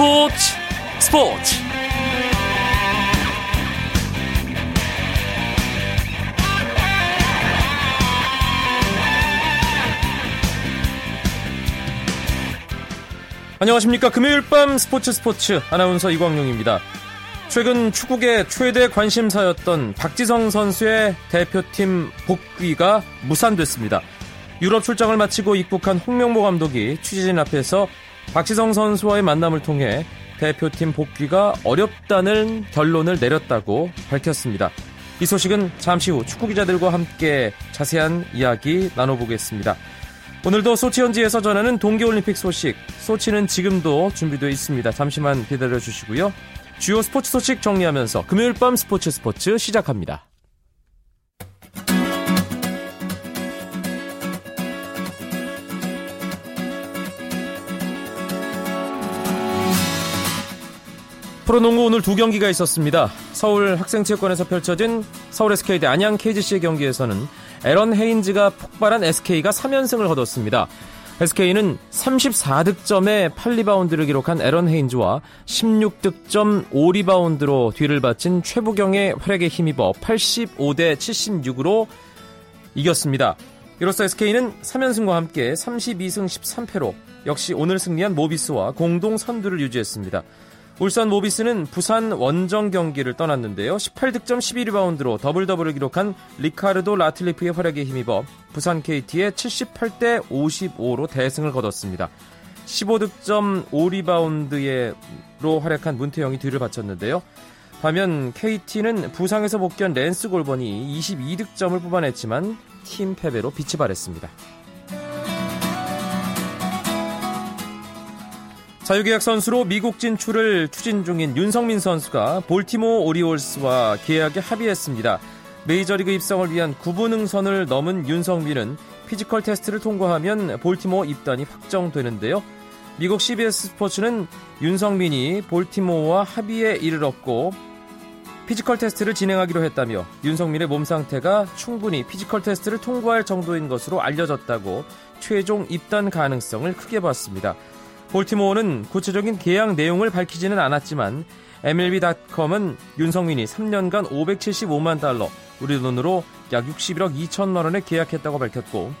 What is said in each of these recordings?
스포츠 스포츠. 안녕하십니까. 금요일 밤 스포츠 스포츠. 아나운서 이광용입니다. 최근 축구계 최대 관심사였던 박지성 선수의 대표팀 복귀가 무산됐습니다. 유럽 출장을 마치고 입국한 홍명보 감독이 취재진 앞에서 박지성 선수와의 만남을 통해 대표팀 복귀가 어렵다는 결론을 내렸다고 밝혔습니다. 이 소식은 잠시 후 축구 기자들과 함께 자세한 이야기 나눠보겠습니다. 오늘도 소치 현지에서 전하는 동계올림픽 소식, 소치는 지금도 준비되어 있습니다. 잠시만 기다려 주시고요. 주요 스포츠 소식 정리하면서 금요일 밤 스포츠 스포츠 시작합니다. 프로농구 오늘 두 경기가 있었습니다. 서울 학생체육관에서 펼쳐진 서울 SK 대 안양 KGC의 경기에서는 에런 헤인즈가 폭발한 SK가 3연승을 거뒀습니다. SK는 34득점에 8리바운드를 기록한 에런 헤인즈와 16득점 5리바운드로 뒤를 바친 최부경의 활약에 힘입어 85대 76으로 이겼습니다. 이로써 SK는 3연승과 함께 32승 13패로 역시 오늘 승리한 모비스와 공동 선두를 유지했습니다. 울산 모비스는 부산 원정 경기를 떠났는데요. 18득점 12리바운드로 더블 더블을 기록한 리카르도 라틀리프의 활약에 힘입어 부산 KT에 78대 55로 대승을 거뒀습니다. 15득점 5리바운드로 활약한 문태영이 뒤를 받쳤는데요. 반면 KT는 부상에서 복귀한 랜스 골번이 22득점을 뽑아냈지만 팀 패배로 빛이 바랬습니다. 자유계약 선수로 미국 진출을 추진 중인 윤석민 선수가 볼티모 오리올스와 계약에 합의했습니다. 메이저리그 입성을 위한 9부 능선을 넘은 윤석민은 피지컬 테스트를 통과하면 볼티모 입단이 확정되는데요. 미국 CBS 스포츠는 윤석민이 볼티모어와 합의에 이르렀고 피지컬 테스트를 진행하기로 했다며 윤석민의 몸 상태가 충분히 피지컬 테스트를 통과할 정도인 것으로 알려졌다고 최종 입단 가능성을 크게 봤습니다. 볼티모어는 구체적인 계약 내용을 밝히지는 않았지만 MLB.com은 윤석민이 3년간 575만 달러, 우리 돈으로 약 61억 2천만 원에 계약했다고 밝혔고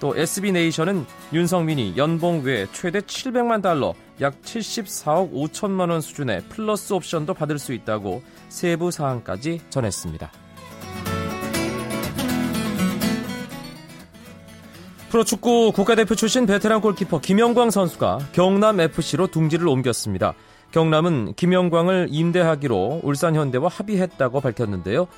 또 SB네이션은 윤석민이 연봉 외 최대 700만 달러, 약 74억 5천만 원 수준의 플러스 옵션도 받을 수 있다고 세부 사항까지 전했습니다. 프로축구 국가대표 출신 베테랑 골키퍼 김영광 선수가 경남FC로 둥지를 옮겼습니다. 경남은 김영광을 임대하기로 울산현대와 합의했다고 밝혔는데요.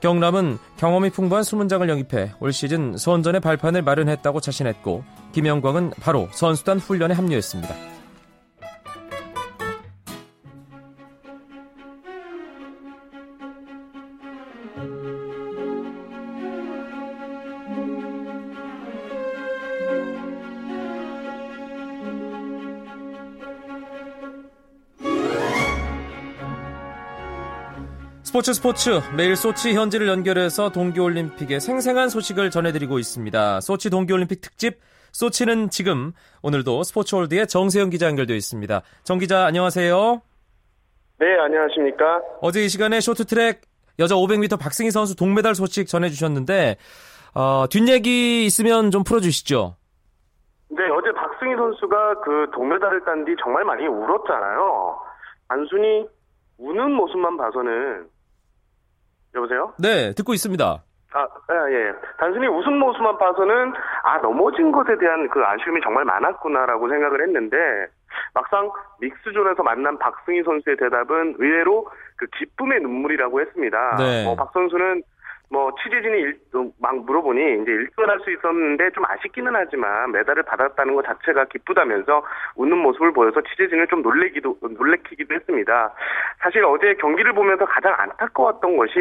경남은 경험이 풍부한 수문장을 영입해 올 시즌 선전의 발판을 마련했다고 자신했고 김영광은 바로 선수단 훈련에 합류했습니다. 스포츠 스포츠 매일 소치 현지를 연결해서 동계올림픽의 생생한 소식을 전해드리고 있습니다. 소치 동계올림픽 특집 소치는 지금 오늘도 스포츠월드의 정세영 기자 연결되어 있습니다. 정 기자 안녕하세요. 네 안녕하십니까. 어제 이 시간에 쇼트트랙 여자 500m 박승희 선수 동메달 소식 전해주셨는데 어, 뒷얘기 있으면 좀 풀어주시죠. 네 어제 박승희 선수가 그 동메달을 딴 뒤 정말 많이 울었잖아요. 단순히 우는 모습만 봐서는 여보세요? 네, 듣고 있습니다. 아, 아, 예. 단순히 웃음 모습만 봐서는, 아, 넘어진 것에 대한 그 아쉬움이 정말 많았구나라고 생각을 했는데, 막상 믹스존에서 만난 박승희 선수의 대답은 의외로 그 기쁨의 눈물이라고 했습니다. 네. 어, 박 선수는 뭐 취재진이 일, 막 물어보니 이제 1등을 할수 있었는데 좀 아쉽기는 하지만 메달을 받았다는 것 자체가 기쁘다면서 웃는 모습을 보여서 취재진을 좀 놀래기도 놀래키기도 했습니다. 사실 어제 경기를 보면서 가장 안타까웠던 것이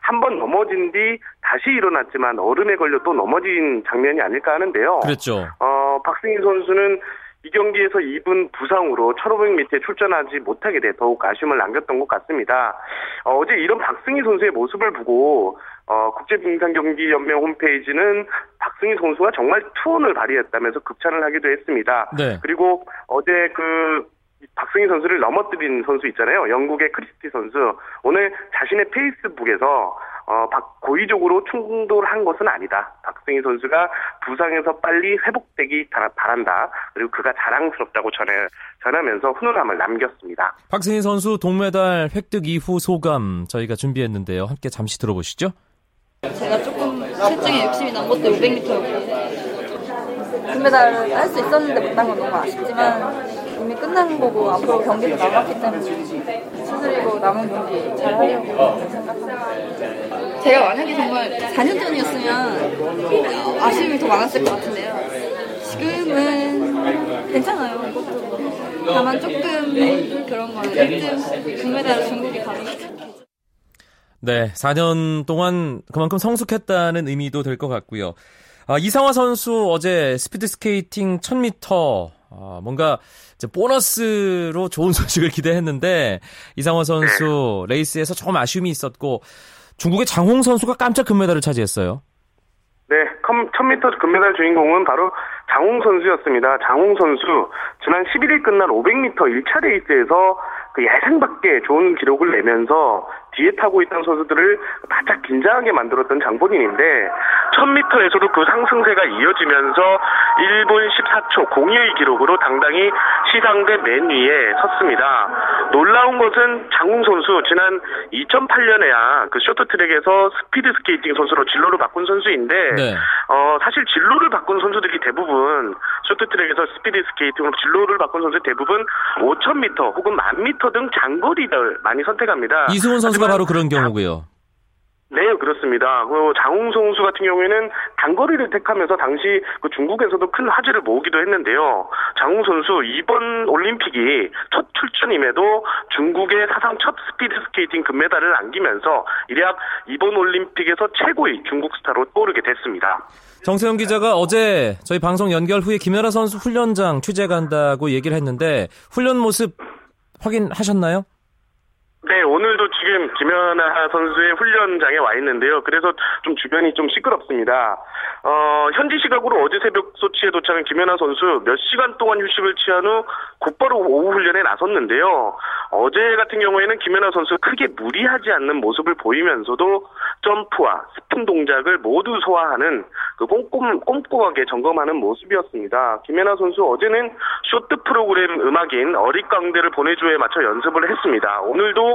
한 번 넘어진 뒤 다시 일어났지만 얼음에 걸려 또 넘어진 장면이 아닐까 하는데요. 그랬죠. 어, 박승희 선수는 이 경기에서 입은 부상으로 1500m에 출전하지 못하게 돼 더욱 아쉬움을 남겼던 것 같습니다. 어, 제 이런 박승희 선수의 모습을 보고 어, 국제빙상경기연맹 홈페이지는 박승희 선수가 정말 투혼을 발휘했다면서 극찬을 하기도 했습니다. 네. 그리고 어제 그 박승희 선수를 넘어뜨린 선수 있잖아요. 영국의 크리스티 선수. 오늘 자신의 페이스북에서 어, 박, 고의적으로 충돌한 것은 아니다. 박승희 선수가 부상에서 빨리 회복되기 바란다. 그리고 그가 자랑스럽다고 전해, 전하면서 훈훈함을 남겼습니다. 박승희 선수 동메달 획득 이후 소감 저희가 준비했는데요. 함께 잠시 들어보시죠. 제가 조금 실증에 욕심이 난 것도 500m였고 금메달을 할수 있었는데 못한 건 너무 아쉽지만 이미 끝난 거고 앞으로 경기도 남았기 때문에 수술이고 남은 경기 잘 하려고 생각합니다. 제가 만약에 정말 4년 전이었으면 아쉬움이 더 많았을 것 같은데요. 지금은 괜찮아요. 다만 조금 그런 거는 1등 금메달을 중국이 가져갔죠. 네, 4년 동안 그만큼 성숙했다는 의미도 될 것 같고요. 아, 이상화 선수 어제 스피드 스케이팅 1000m 아, 뭔가 이제 보너스로 좋은 소식을 기대했는데 이상화 선수 레이스에서 조금 아쉬움이 있었고 중국의 장훙 선수가 깜짝 금메달을 차지했어요. 네, 1000m 금메달 주인공은 바로 장훙 선수였습니다. 장훙 선수 지난 11일 끝난 500m 1차 레이스에서 그 예상 밖에 좋은 기록을 내면서 뒤에 타고 있던 선수들을 바짝 긴장하게 만들었던 장본인인데 1000m에서도 그 상승세가 이어지면서 1분 14초 02의 기록으로 당당히 시상대 맨 위에 섰습니다. 놀라운 것은 장훙 선수 지난 2008년에야 그 쇼트트랙에서 스피드 스케이팅 선수로 진로를 바꾼 선수인데 네. 어, 사실 진로를 바꾼 선수들이 대부분 쇼트트랙에서 스피드 스케이팅으로 진로를 바꾼 선수 대부분 5000m 혹은 1000m 등 장거리를 많이 선택합니다. 이승훈 선수가 바로 그런 경우고요. 네, 그렇습니다. 그 장훙 선수 같은 경우에는 단거리를 택하면서 당시 그 중국에서도 큰 화제를 모으기도 했는데요. 장훙 선수 이번 올림픽이 첫 출전임에도 중국의 사상 첫 스피드 스케이팅 금메달을 안기면서 일약 이번 올림픽에서 최고의 중국 스타로 떠오르게 됐습니다. 정세영 기자가 어제 저희 방송 연결 후에 김연아 선수 훈련장 취재 간다고 얘기를 했는데 훈련 모습 확인하셨나요? 네, 오늘도 지금 김연아 선수의 훈련장에 와 있는데요. 그래서 좀 주변이 좀 시끄럽습니다. 어, 현지 시각으로 어제 새벽 소치에 도착한 김연아 선수 몇 시간 동안 휴식을 취한 후 곧바로 오후 훈련에 나섰는데요. 어제 같은 경우에는 김연아 선수 크게 무리하지 않는 모습을 보이면서도 점프와 스푼 동작을 모두 소화하는 그 꼼꼼, 꼼꼼하게 점검하는 모습이었습니다. 김연아 선수 어제는 쇼트 프로그램 음악인 어릿광대를 보내주오에 맞춰 연습을 했습니다. 오늘도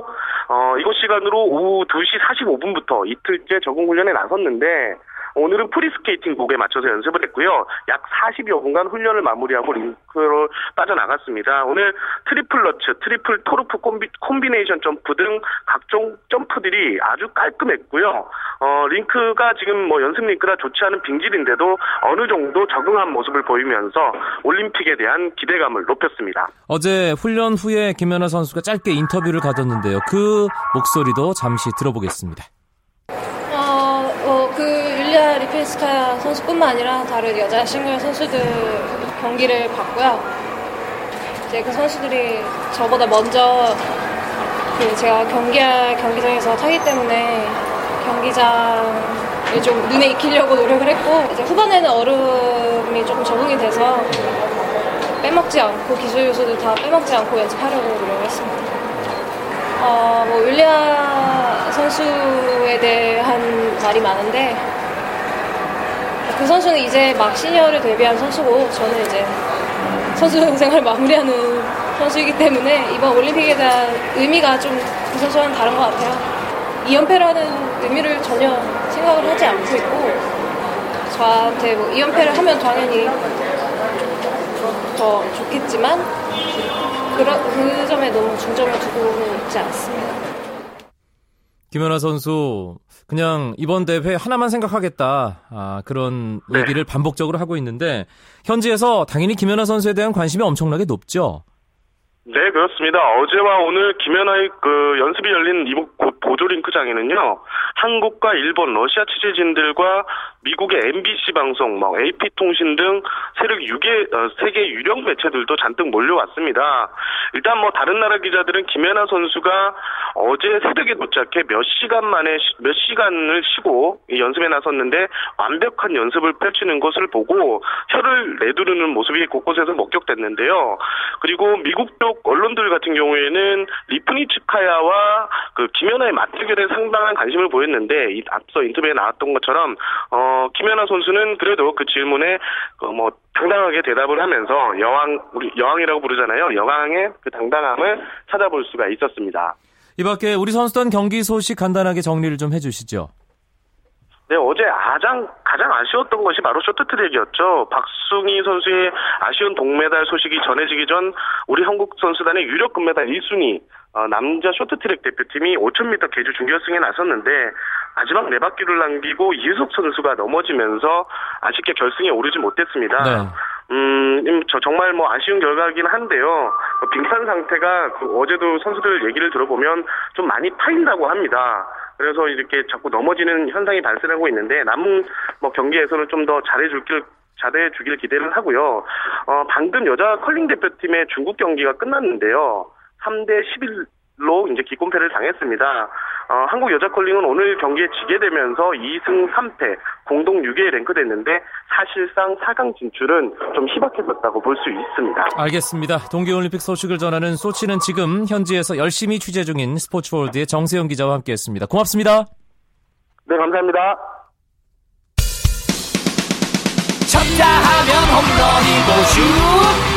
어, 이곳 시간으로 오후 2시 45분부터 이틀째 적응 훈련에 나섰는데 오늘은 프리스케이팅 곡에 맞춰서 연습을 했고요. 약 40여 분간 훈련을 마무리하고 링크를 빠져나갔습니다. 오늘 트리플 러츠, 트리플 토루프 콤비, 콤비네이션 점프 등 각종 점프들이 아주 깔끔했고요. 어, 링크가 지금 뭐 연습 링크라 좋지 않은 빙질인데도 어느 정도 적응한 모습을 보이면서 올림픽에 대한 기대감을 높였습니다. 어제 훈련 후에 김연아 선수가 짧게 인터뷰를 가졌는데요. 그 목소리도 잠시 들어보겠습니다. 리필스카 선수뿐만 아니라 다른 여자 싱글 선수들 경기를 봤고요. 이제 그 선수들이 저보다 먼저 그 제가 경기할 경기장에서 타기 때문에 경기장을 좀 눈에 익히려고 노력을 했고 이제 후반에는 얼음이 조금 적응이 돼서 빼먹지 않고 기술 요소도 다 빼먹지 않고 연습하려고 노력을 했습니다. 어, 뭐 윌리아 선수에 대한 말이 많은데 그 선수는 이제 막 시니어를 데뷔한 선수고 저는 이제 선수 생활 마무리하는 선수이기 때문에 이번 올림픽에 대한 의미가 좀 그 선수와는 다른 것 같아요. 2연패라는 의미를 전혀 생각을 하지 않고 있고 저한테 뭐 2연패를 하면 당연히 더 좋겠지만 그러, 그 점에 너무 중점을 두고는 있지 않습니다. 김연아 선수 그냥 이번 대회 하나만 생각하겠다 아, 그런 네. 얘기를 반복적으로 하고 있는데 현지에서 당연히 김연아 선수에 대한 관심이 엄청나게 높죠. 네, 그렇습니다. 어제와 오늘 김연아의 그 연습이 열린 이곳 보조 링크장에는요, 한국과 일본, 러시아 취재진들과 미국의 MBC 방송, 뭐 AP 통신 등 세력 6개 어, 세계 유력 매체들도 잔뜩 몰려왔습니다. 일단 뭐 다른 나라 기자들은 김연아 선수가 어제 새벽에 도착해 몇 시간 만에 몇 시간을 쉬고 연습에 나섰는데 완벽한 연습을 펼치는 것을 보고 혀를 내두르는 모습이 곳곳에서 목격됐는데요. 그리고 미국 쪽 언론들 같은 경우에는 리프니츠카야와 그 김연아의 맞대결에 상당한 관심을 보였는데 이 앞서 인터뷰에 나왔던 것처럼 어 김연아 선수는 그래도 그 질문에 그뭐 당당하게 대답을 하면서 여왕 우리 여왕이라고 부르잖아요. 여왕의 그 당당함을 찾아볼 수가 있었습니다. 이 밖에 우리 선수단 경기 소식 간단하게 정리를 좀 해주시죠. 네, 어제 가장, 가장 아쉬웠던 것이 바로 쇼트트랙이었죠. 박승희 선수의 아쉬운 동메달 소식이 전해지기 전 우리 한국 선수단의 유력 금메달 1순위, 어, 남자 쇼트트랙 대표팀이 5000m 계주 준결승에 나섰는데 마지막 네 바퀴를 남기고 이유석 선수가 넘어지면서 아쉽게 결승에 오르지 못했습니다. 네. 음, 저 정말 뭐 아쉬운 결과이긴 한데요. 빙판 상태가 그 어제도 선수들 얘기를 들어보면 좀 많이 파인다고 합니다. 그래서 이렇게 자꾸 넘어지는 현상이 발생하고 있는데 남은 뭐 경기에서는 좀 더 잘해줄 길 잘해 주길 기대를 하고요. 어, 방금 여자 컬링 대표팀의 중국 경기가 끝났는데요. 3대 11 로 이제 기권패를 당했습니다. 어, 한국 여자 컬링은 오늘 경기에 지게 되면서 2승 3패, 공동 6위에 랭크됐는데 사실상 4강 진출은 좀 희박했었다고 볼 수 있습니다. 알겠습니다. 동계올림픽 소식을 전하는 소치는 지금 현지에서 열심히 취재 중인 스포츠월드의 정세영 기자와 함께했습니다. 고맙습니다. 네, 감사합니다. 쳤다 하면 홈런이고 슛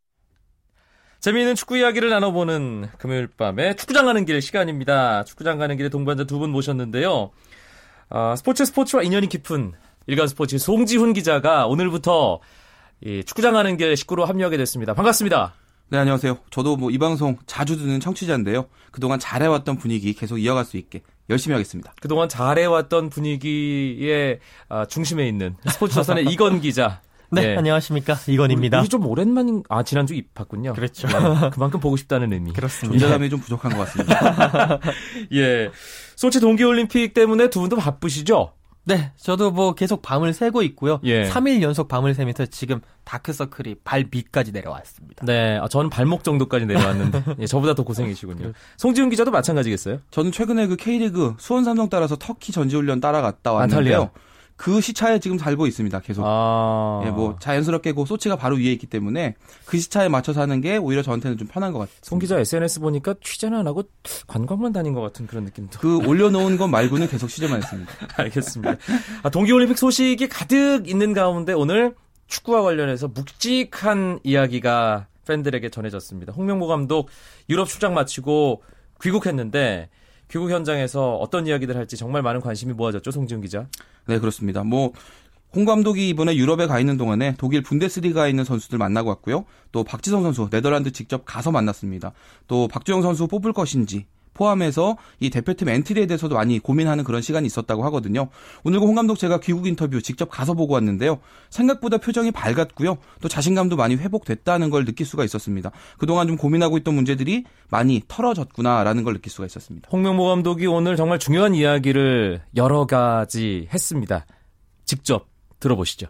재미있는 축구 이야기를 나눠보는 금요일 밤에 축구장 가는 길 시간입니다. 축구장 가는 길에 동반자 두 분 모셨는데요. 아, 스포츠 스포츠와 인연이 깊은 일간 스포츠 송지훈 기자가 오늘부터 이 축구장 가는 길 식구로 합류하게 됐습니다. 반갑습니다. 네, 안녕하세요. 저도 뭐 이 방송 자주 듣는 청취자인데요. 그동안 잘해왔던 분위기 계속 이어갈 수 있게 열심히 하겠습니다. 그동안 잘해왔던 분위기의 아, 중심에 있는 스포츠 조선의 이건 기자. 네, 네, 안녕하십니까. 이건입니다. 우리, 우리 좀 오랜만인, 아, 지난주 입봤군요. 그렇죠. 네, 그만큼 보고 싶다는 의미. 그렇습니다. 존재감이 좀 부족한 것 같습니다. 예. 소치 동계올림픽 때문에 두 분도 바쁘시죠? 네, 저도 뭐 계속 밤을 새고 있고요. 예. 3일 연속 밤을 새면서 지금 다크서클이 발 밑까지 내려왔습니다. 네, 아, 저는 발목 정도까지 내려왔는데 예, 저보다 더 고생이시군요. 송지훈 기자도 마찬가지겠어요? 저는 최근에 그 K리그 수원 삼성 따라서 터키 전지훈련 따라갔다 왔는데요. 안탈리아. 그 시차에 지금 살고 있습니다. 계속. 아. 예, 뭐 자연스럽게 그 소치가 바로 위에 있기 때문에 그 시차에 맞춰서 하는 게 오히려 저한테는 좀 편한 것 같아요. 송 기자 SNS 보니까 취재는 안 하고 관광만 다닌 것 같은 그런 느낌도. 그 올려놓은 것 말고는 계속 취재만 했습니다. 알겠습니다. 아, 동계올림픽 소식이 가득 있는 가운데 오늘 축구와 관련해서 묵직한 이야기가 팬들에게 전해졌습니다. 홍명보 감독 유럽 출장 마치고 귀국했는데 귀국 현장에서 어떤 이야기들 할지 정말 많은 관심이 모아졌죠, 송지훈 기자. 네, 그렇습니다. 뭐, 홍 감독이 이번에 유럽에 가 있는 동안에 독일 분데스리가에 있는 선수들 만나고 왔고요. 또 박지성 선수 네덜란드 직접 가서 만났습니다. 또 박주영 선수 뽑을 것인지 포함해서 이 대표팀 엔트리에 대해서도 많이 고민하는 그런 시간이 있었다고 하거든요. 오늘고 홍 감독 제가 귀국 인터뷰 직접 가서 보고 왔는데요. 생각보다 표정이 밝았고요. 또 자신감도 많이 회복됐다는 걸 느낄 수가 있었습니다. 그동안 좀 고민하고 있던 문제들이 많이 털어졌구나라는 걸 느낄 수가 있었습니다. 홍명보 감독이 오늘 정말 중요한 이야기를 여러 가지 했습니다. 직접 들어보시죠.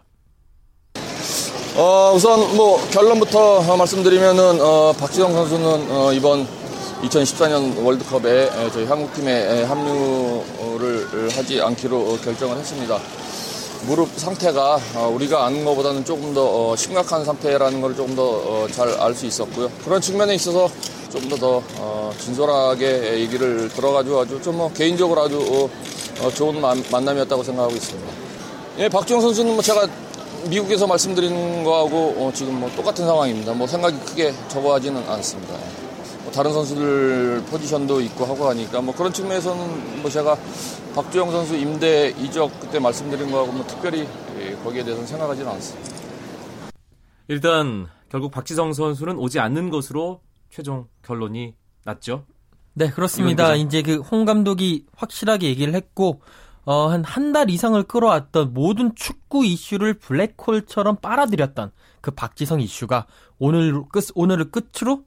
어, 우선 뭐 결론부터 말씀드리면은 어, 박지성 선수는 어, 이번 2014년 월드컵에 저희 한국팀에 합류를 하지 않기로 결정을 했습니다. 무릎 상태가 어, 우리가 아는 것보다는 조금 더 어, 심각한 상태라는 걸 조금 더 잘 알 수 있었고요. 그런 측면에 있어서 좀 더더 어, 진솔하게 얘기를 들어가지고 아주 좀 뭐 개인적으로 아주 좋은 만남이었다고 생각하고 있습니다. 예, 박지영 선수는 뭐 제가 미국에서 말씀드린 거하고 지금 뭐 똑같은 상황입니다. 뭐 생각이 크게 적어하지는 않습니다. 다른 선수들 포지션도 있고 하고 하니까 뭐 그런 측면에서는 뭐 제가 박주영 선수 임대 이적 그때 말씀드린 거하고 뭐 특별히 예, 거기에 대해서는 생각하지는 않습니다. 일단 결국 박지성 선수는 오지 않는 것으로 최종 결론이 났죠. 네, 그렇습니다. 이제 그 홍 감독이 확실하게 얘기를 했고 어, 한 한 달 이상을 끌어왔던 모든 축구 이슈를 블랙홀처럼 빨아들였던 그 박지성 이슈가 오늘 끝 오늘을 끝으로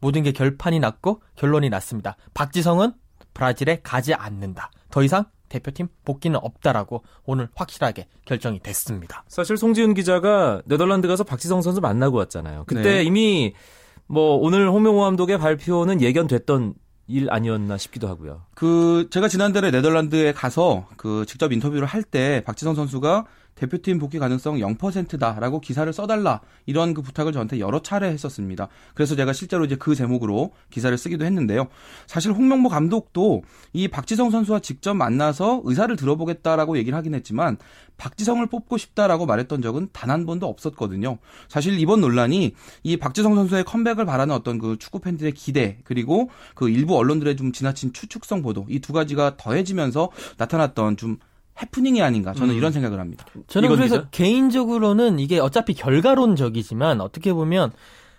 모든 게 결판이 났고 결론이 났습니다. 박지성은 브라질에 가지 않는다. 더 이상 대표팀 복귀는 없다라고 오늘 확실하게 결정이 됐습니다. 사실 송지은 기자가 네덜란드 가서 박지성 선수 만나고 왔잖아요. 그때 네. 이미 뭐 오늘 홍명호 감독의 발표는 예견됐던 일 아니었나 싶기도 하고요. 그 제가 지난달에 네덜란드에 가서 그 직접 인터뷰를 할 때 박지성 선수가 대표팀 복귀 가능성 0%다라고 기사를 써달라 이런 그 부탁을 저한테 여러 차례 했었습니다. 그래서 제가 실제로 이제 그 제목으로 기사를 쓰기도 했는데요. 사실 홍명보 감독도 이 박지성 선수와 직접 만나서 의사를 들어보겠다라고 얘기를 하긴 했지만 박지성을 뽑고 싶다라고 말했던 적은 단 한 번도 없었거든요. 사실 이번 논란이 이 박지성 선수의 컴백을 바라는 어떤 그 축구 팬들의 기대 그리고 그 일부 언론들의 좀 지나친 추측성 보도 이 두 가지가 더해지면서 나타났던 좀 해프닝이 아닌가 저는 음. 이런 생각을 합니다. 저는 그래서 기자? 개인적으로는 이게 어차피 결과론적이지만 어떻게 보면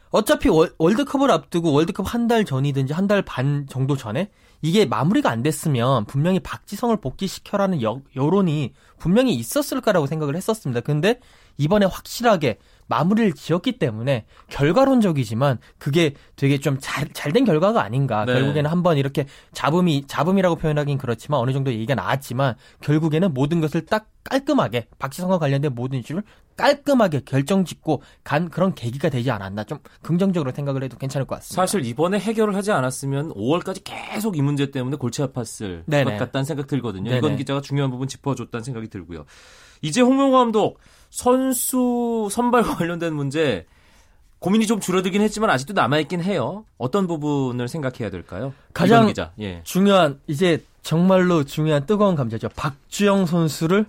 어차피 월, 월드컵을 앞두고 월드컵 한 달 전이든지 한 달 반 정도 전에 이게 마무리가 안 됐으면 분명히 박지성을 복귀시켜라는 여, 여론이 분명히 있었을 거라고 생각을 했었습니다. 근데 이번에 확실하게 마무리를 지었기 때문에 결과론적이지만 그게 되게 좀 잘 잘된 결과가 아닌가. 네. 결국에는 한번 이렇게 잡음이 잡음이라고 표현하긴 그렇지만 어느 정도 얘기가 나왔지만 결국에는 모든 것을 딱 깔끔하게 박지성과 관련된 모든 이슈를 깔끔하게 결정짓고 간 그런 계기가 되지 않았나 좀 긍정적으로 생각을 해도 괜찮을 것 같습니다. 사실 이번에 해결을 하지 않았으면 5월까지 계속 이 문제 때문에 골치 아팠을 네네. 것 같다는 생각 들거든요. 네네. 이건 기자가 중요한 부분 짚어줬다는 생각이 들고요. 이제 홍명호 감독 선수 선발과 관련된 문제 고민이 좀 줄어들긴 했지만 아직도 남아있긴 해요. 어떤 부분을 생각해야 될까요? 가장 예. 중요한 이제 정말로 중요한 뜨거운 감자죠. 박주영 선수를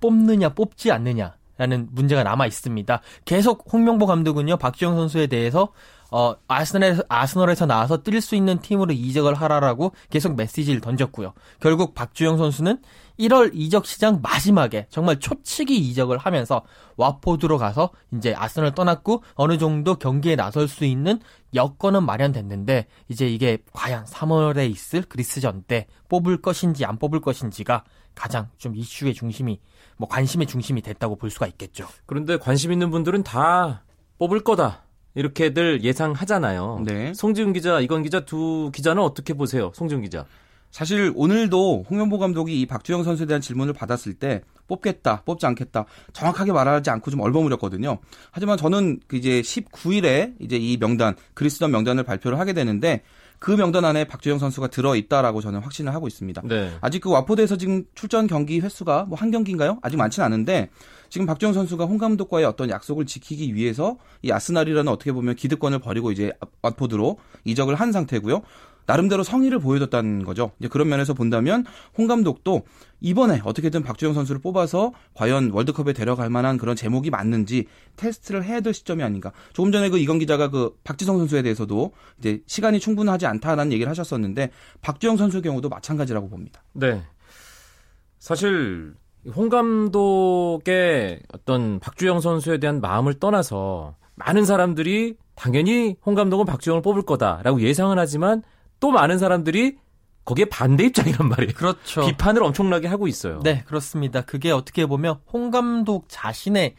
뽑느냐 뽑지 않느냐라는 문제가 남아 있습니다. 계속 홍명보 감독은요 박주영 선수에 대해서 어, 아스널에서, 아스널에서 나와서 뛸 수 있는 팀으로 이적을 하라라고 계속 메시지를 던졌고요. 결국 박주영 선수는 1월 이적 시장 마지막에 정말 초치기 이적을 하면서 와포드로 가서 이제 아스널을 떠났고 어느 정도 경기에 나설 수 있는 여건은 마련됐는데 이제 이게 과연 3월에 있을 그리스전 때 뽑을 것인지 안 뽑을 것인지가 가장 좀 이슈의 중심이 뭐 관심의 중심이 됐다고 볼 수가 있겠죠. 그런데 관심 있는 분들은 다 뽑을 거다. 이렇게들 예상하잖아요. 네. 송지훈 기자, 이건 기자 두 기자는 어떻게 보세요? 송지훈 기자. 사실 오늘도 홍명보 감독이 이 박주영 선수에 대한 질문을 받았을 때 뽑겠다, 뽑지 않겠다 정확하게 말하지 않고 좀 얼버무렸거든요. 하지만 저는 그 이제 19일에 이제 이 명단 그리스던 명단을 발표를 하게 되는데 그 명단 안에 박주영 선수가 들어 있다라고 저는 확신을 하고 있습니다. 네. 아직 그 와포드에서 지금 출전 경기 횟수가 뭐 한 경기인가요? 아직 많지는 않은데 지금 박주영 선수가 홍 감독과의 어떤 약속을 지키기 위해서 이 아스날이라는 어떻게 보면 기득권을 버리고 이제 와포드로 이적을 한 상태고요. 나름대로 성의를 보여줬다는 거죠. 이제 그런 면에서 본다면 홍 감독도 이번에 어떻게든 박주영 선수를 뽑아서 과연 월드컵에 데려갈 만한 그런 제목이 맞는지 테스트를 해야 될 시점이 아닌가. 조금 전에 그 이건 기자가 그 박지성 선수에 대해서도 이제 시간이 충분하지 않다는 얘기를 하셨었는데 박주영 선수의 경우도 마찬가지라고 봅니다. 네. 사실 홍 감독의 어떤 박주영 선수에 대한 마음을 떠나서 많은 사람들이 당연히 홍 감독은 박주영을 뽑을 거다라고 예상을 하지만 또 많은 사람들이 거기에 반대 입장이란 말이에요. 그렇죠. 비판을 엄청나게 하고 있어요. 네, 그렇습니다. 그게 어떻게 보면 홍 감독 자신의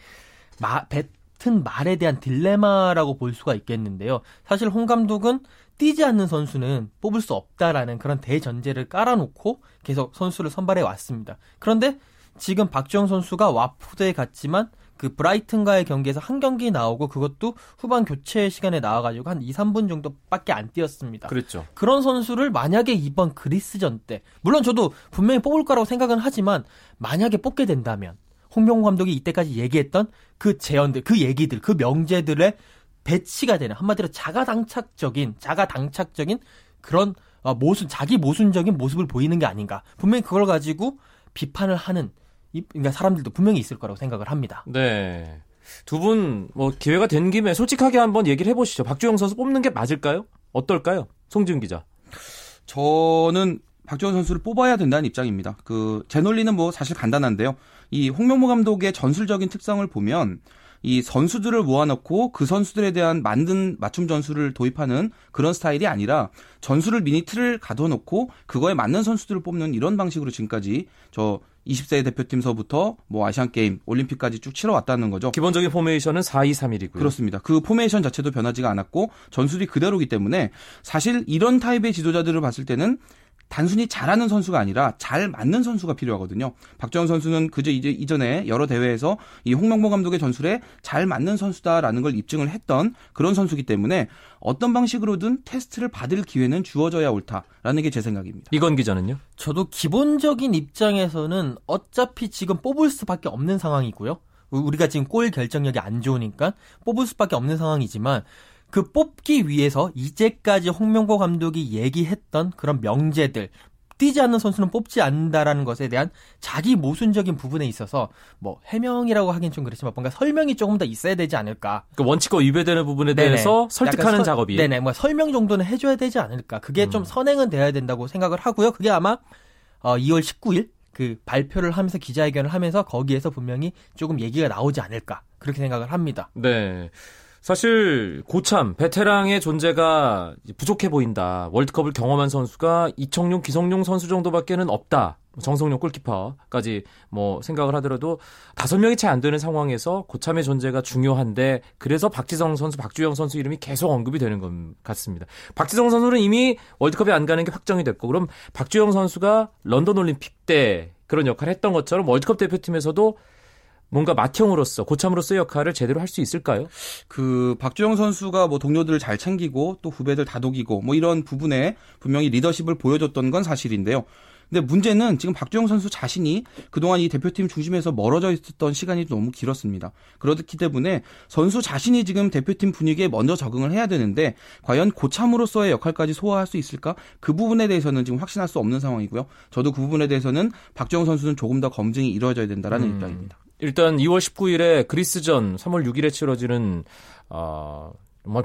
마, 뱉은 말에 대한 딜레마라고 볼 수가 있겠는데요. 사실 홍 감독은 뛰지 않는 선수는 뽑을 수 없다라는 그런 대전제를 깔아놓고 계속 선수를 선발해 왔습니다. 그런데 지금 박주영 선수가 와포드에 갔지만 그 브라이튼과의 경기에서 한 경기 나오고 그것도 후반 교체 시간에 나와가지고 한 2, 3분 정도밖에 안 뛰었습니다. 그렇죠. 그런 선수를 만약에 이번 그리스전 때, 물론 저도 분명히 뽑을 거라고 생각은 하지만 만약에 뽑게 된다면 홍명호 감독이 이때까지 얘기했던 그 제언들, 그 얘기들, 그 명제들의 배치가 되는 한마디로 자가당착적인, 자가당착적인 그런 어, 모순, 자기 모순적인 모습을 보이는 게 아닌가. 분명히 그걸 가지고 비판을 하는 그러니까 사람들도 분명히 있을 거라고 생각을 합니다. 네. 두 분 뭐 기회가 된 김에 솔직하게 한번 얘기를 해보시죠. 박주영 선수 뽑는 게 맞을까요? 어떨까요? 송지훈 기자. 저는 박주영 선수를 뽑아야 된다는 입장입니다. 그 제 논리는 뭐 사실 간단한데요. 이 홍명보 감독의 전술적인 특성을 보면 이 선수들을 모아놓고 그 선수들에 대한 만든 맞춤 전술을 도입하는 그런 스타일이 아니라 전술을 미리 틀을 가둬놓고 그거에 맞는 선수들을 뽑는 이런 방식으로 지금까지 저 20세 대표팀서부터 뭐 아시안 게임, 올림픽까지 쭉 치러 왔다는 거죠. 기본적인 포메이션은 4-2-3-1이고요. 그렇습니다. 그 포메이션 자체도 변하지가 않았고 전술이 그대로기 때문에 사실 이런 타입의 지도자들을 봤을 때는 단순히 잘하는 선수가 아니라 잘 맞는 선수가 필요하거든요. 박정현 선수는 그저 이제 이전에 여러 대회에서 이 홍명보 감독의 전술에 잘 맞는 선수다라는 걸 입증을 했던 그런 선수기 때문에 어떤 방식으로든 테스트를 받을 기회는 주어져야 옳다라는 게 제 생각입니다. 이건 기자는요? 저도 기본적인 입장에서는 어차피 지금 뽑을 수밖에 없는 상황이고요. 우리가 지금 골 결정력이 안 좋으니까 뽑을 수밖에 없는 상황이지만 그 뽑기 위해서 이제까지 홍명보 감독이 얘기했던 그런 명제들 뛰지 않는 선수는 뽑지 않는다라는 것에 대한 자기 모순적인 부분에 있어서 뭐 해명이라고 하긴 좀 그렇지만 뭔가 설명이 조금 더 있어야 되지 않을까. 그 원칙과 위배되는 부분에 대해서 네네. 설득하는 서, 작업이. 네네. 뭐 설명 정도는 해줘야 되지 않을까. 그게 음. 좀 선행은 돼야 된다고 생각을 하고요. 그게 아마 어, 2월 19일 그 발표를 하면서 기자회견을 하면서 거기에서 분명히 조금 얘기가 나오지 않을까 그렇게 생각을 합니다. 네. 사실 고참 베테랑의 존재가 부족해 보인다. 월드컵을 경험한 선수가 이청용, 기성용 선수 정도밖에는 없다. 정성용 골키퍼까지 뭐 생각을 하더라도 다섯 명이 채 안 되는 상황에서 고참의 존재가 중요한데 그래서 박지성 선수, 박주영 선수 이름이 계속 언급이 되는 것 같습니다. 박지성 선수는 이미 월드컵에 안 가는 게 확정이 됐고 그럼 박주영 선수가 런던 올림픽 때 그런 역할을 했던 것처럼 월드컵 대표팀에서도 뭔가 맏형으로서 고참으로서의 역할을 제대로 할 수 있을까요? 그 박주영 선수가 뭐 동료들을 잘 챙기고 또 후배들 다독이고 뭐 이런 부분에 분명히 리더십을 보여줬던 건 사실인데요. 근데 문제는 지금 박주영 선수 자신이 그동안 이 대표팀 중심에서 멀어져 있었던 시간이 너무 길었습니다. 그렇기 때문에 선수 자신이 지금 대표팀 분위기에 먼저 적응을 해야 되는데 과연 고참으로서의 역할까지 소화할 수 있을까? 그 부분에 대해서는 지금 확신할 수 없는 상황이고요. 저도 그 부분에 대해서는 박주영 선수는 조금 더 검증이 이루어져야 된다라는 음. 입장입니다. 일단 2월 19일에 그리스전, 3월 6일에 치러지는 어,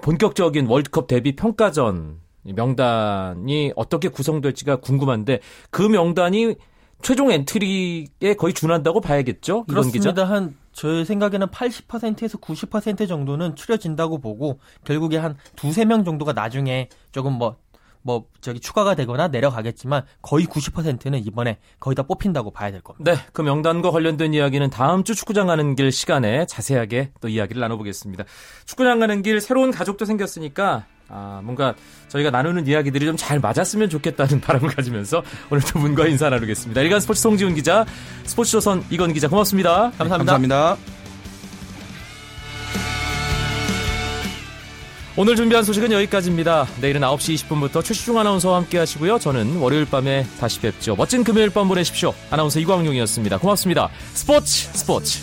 본격적인 월드컵 데뷔 평가전 명단이 어떻게 구성될지가 궁금한데 그 명단이 최종 엔트리에 거의 준한다고 봐야겠죠? 이건 기자? 그렇습니다. 한 저의 생각에는 80%에서 90% 정도는 추려진다고 보고 결국에 한 두세 명 정도가 나중에 조금 뭐 뭐 저기 추가가 되거나 내려가겠지만 거의 90%는 이번에 거의 다 뽑힌다고 봐야 될 겁니다. 네, 그 명단과 관련된 이야기는 다음 주 축구장 가는 길 시간에 자세하게 또 이야기를 나눠보겠습니다. 축구장 가는 길 새로운 가족도 생겼으니까 아, 뭔가 저희가 나누는 이야기들이 좀 잘 맞았으면 좋겠다는 바람을 가지면서 오늘 두 분과 인사 나누겠습니다. 일간 스포츠 송지훈 기자, 스포츠조선 이건 기자 고맙습니다. 감사합니다. 감사합니다. 오늘 준비한 소식은 여기까지입니다. 내일은 9시 20분부터 최시중 아나운서와 함께 하시고요. 저는 월요일 밤에 다시 뵙죠. 멋진 금요일 밤 보내십시오. 아나운서 이광용이었습니다. 고맙습니다. 스포츠 스포츠.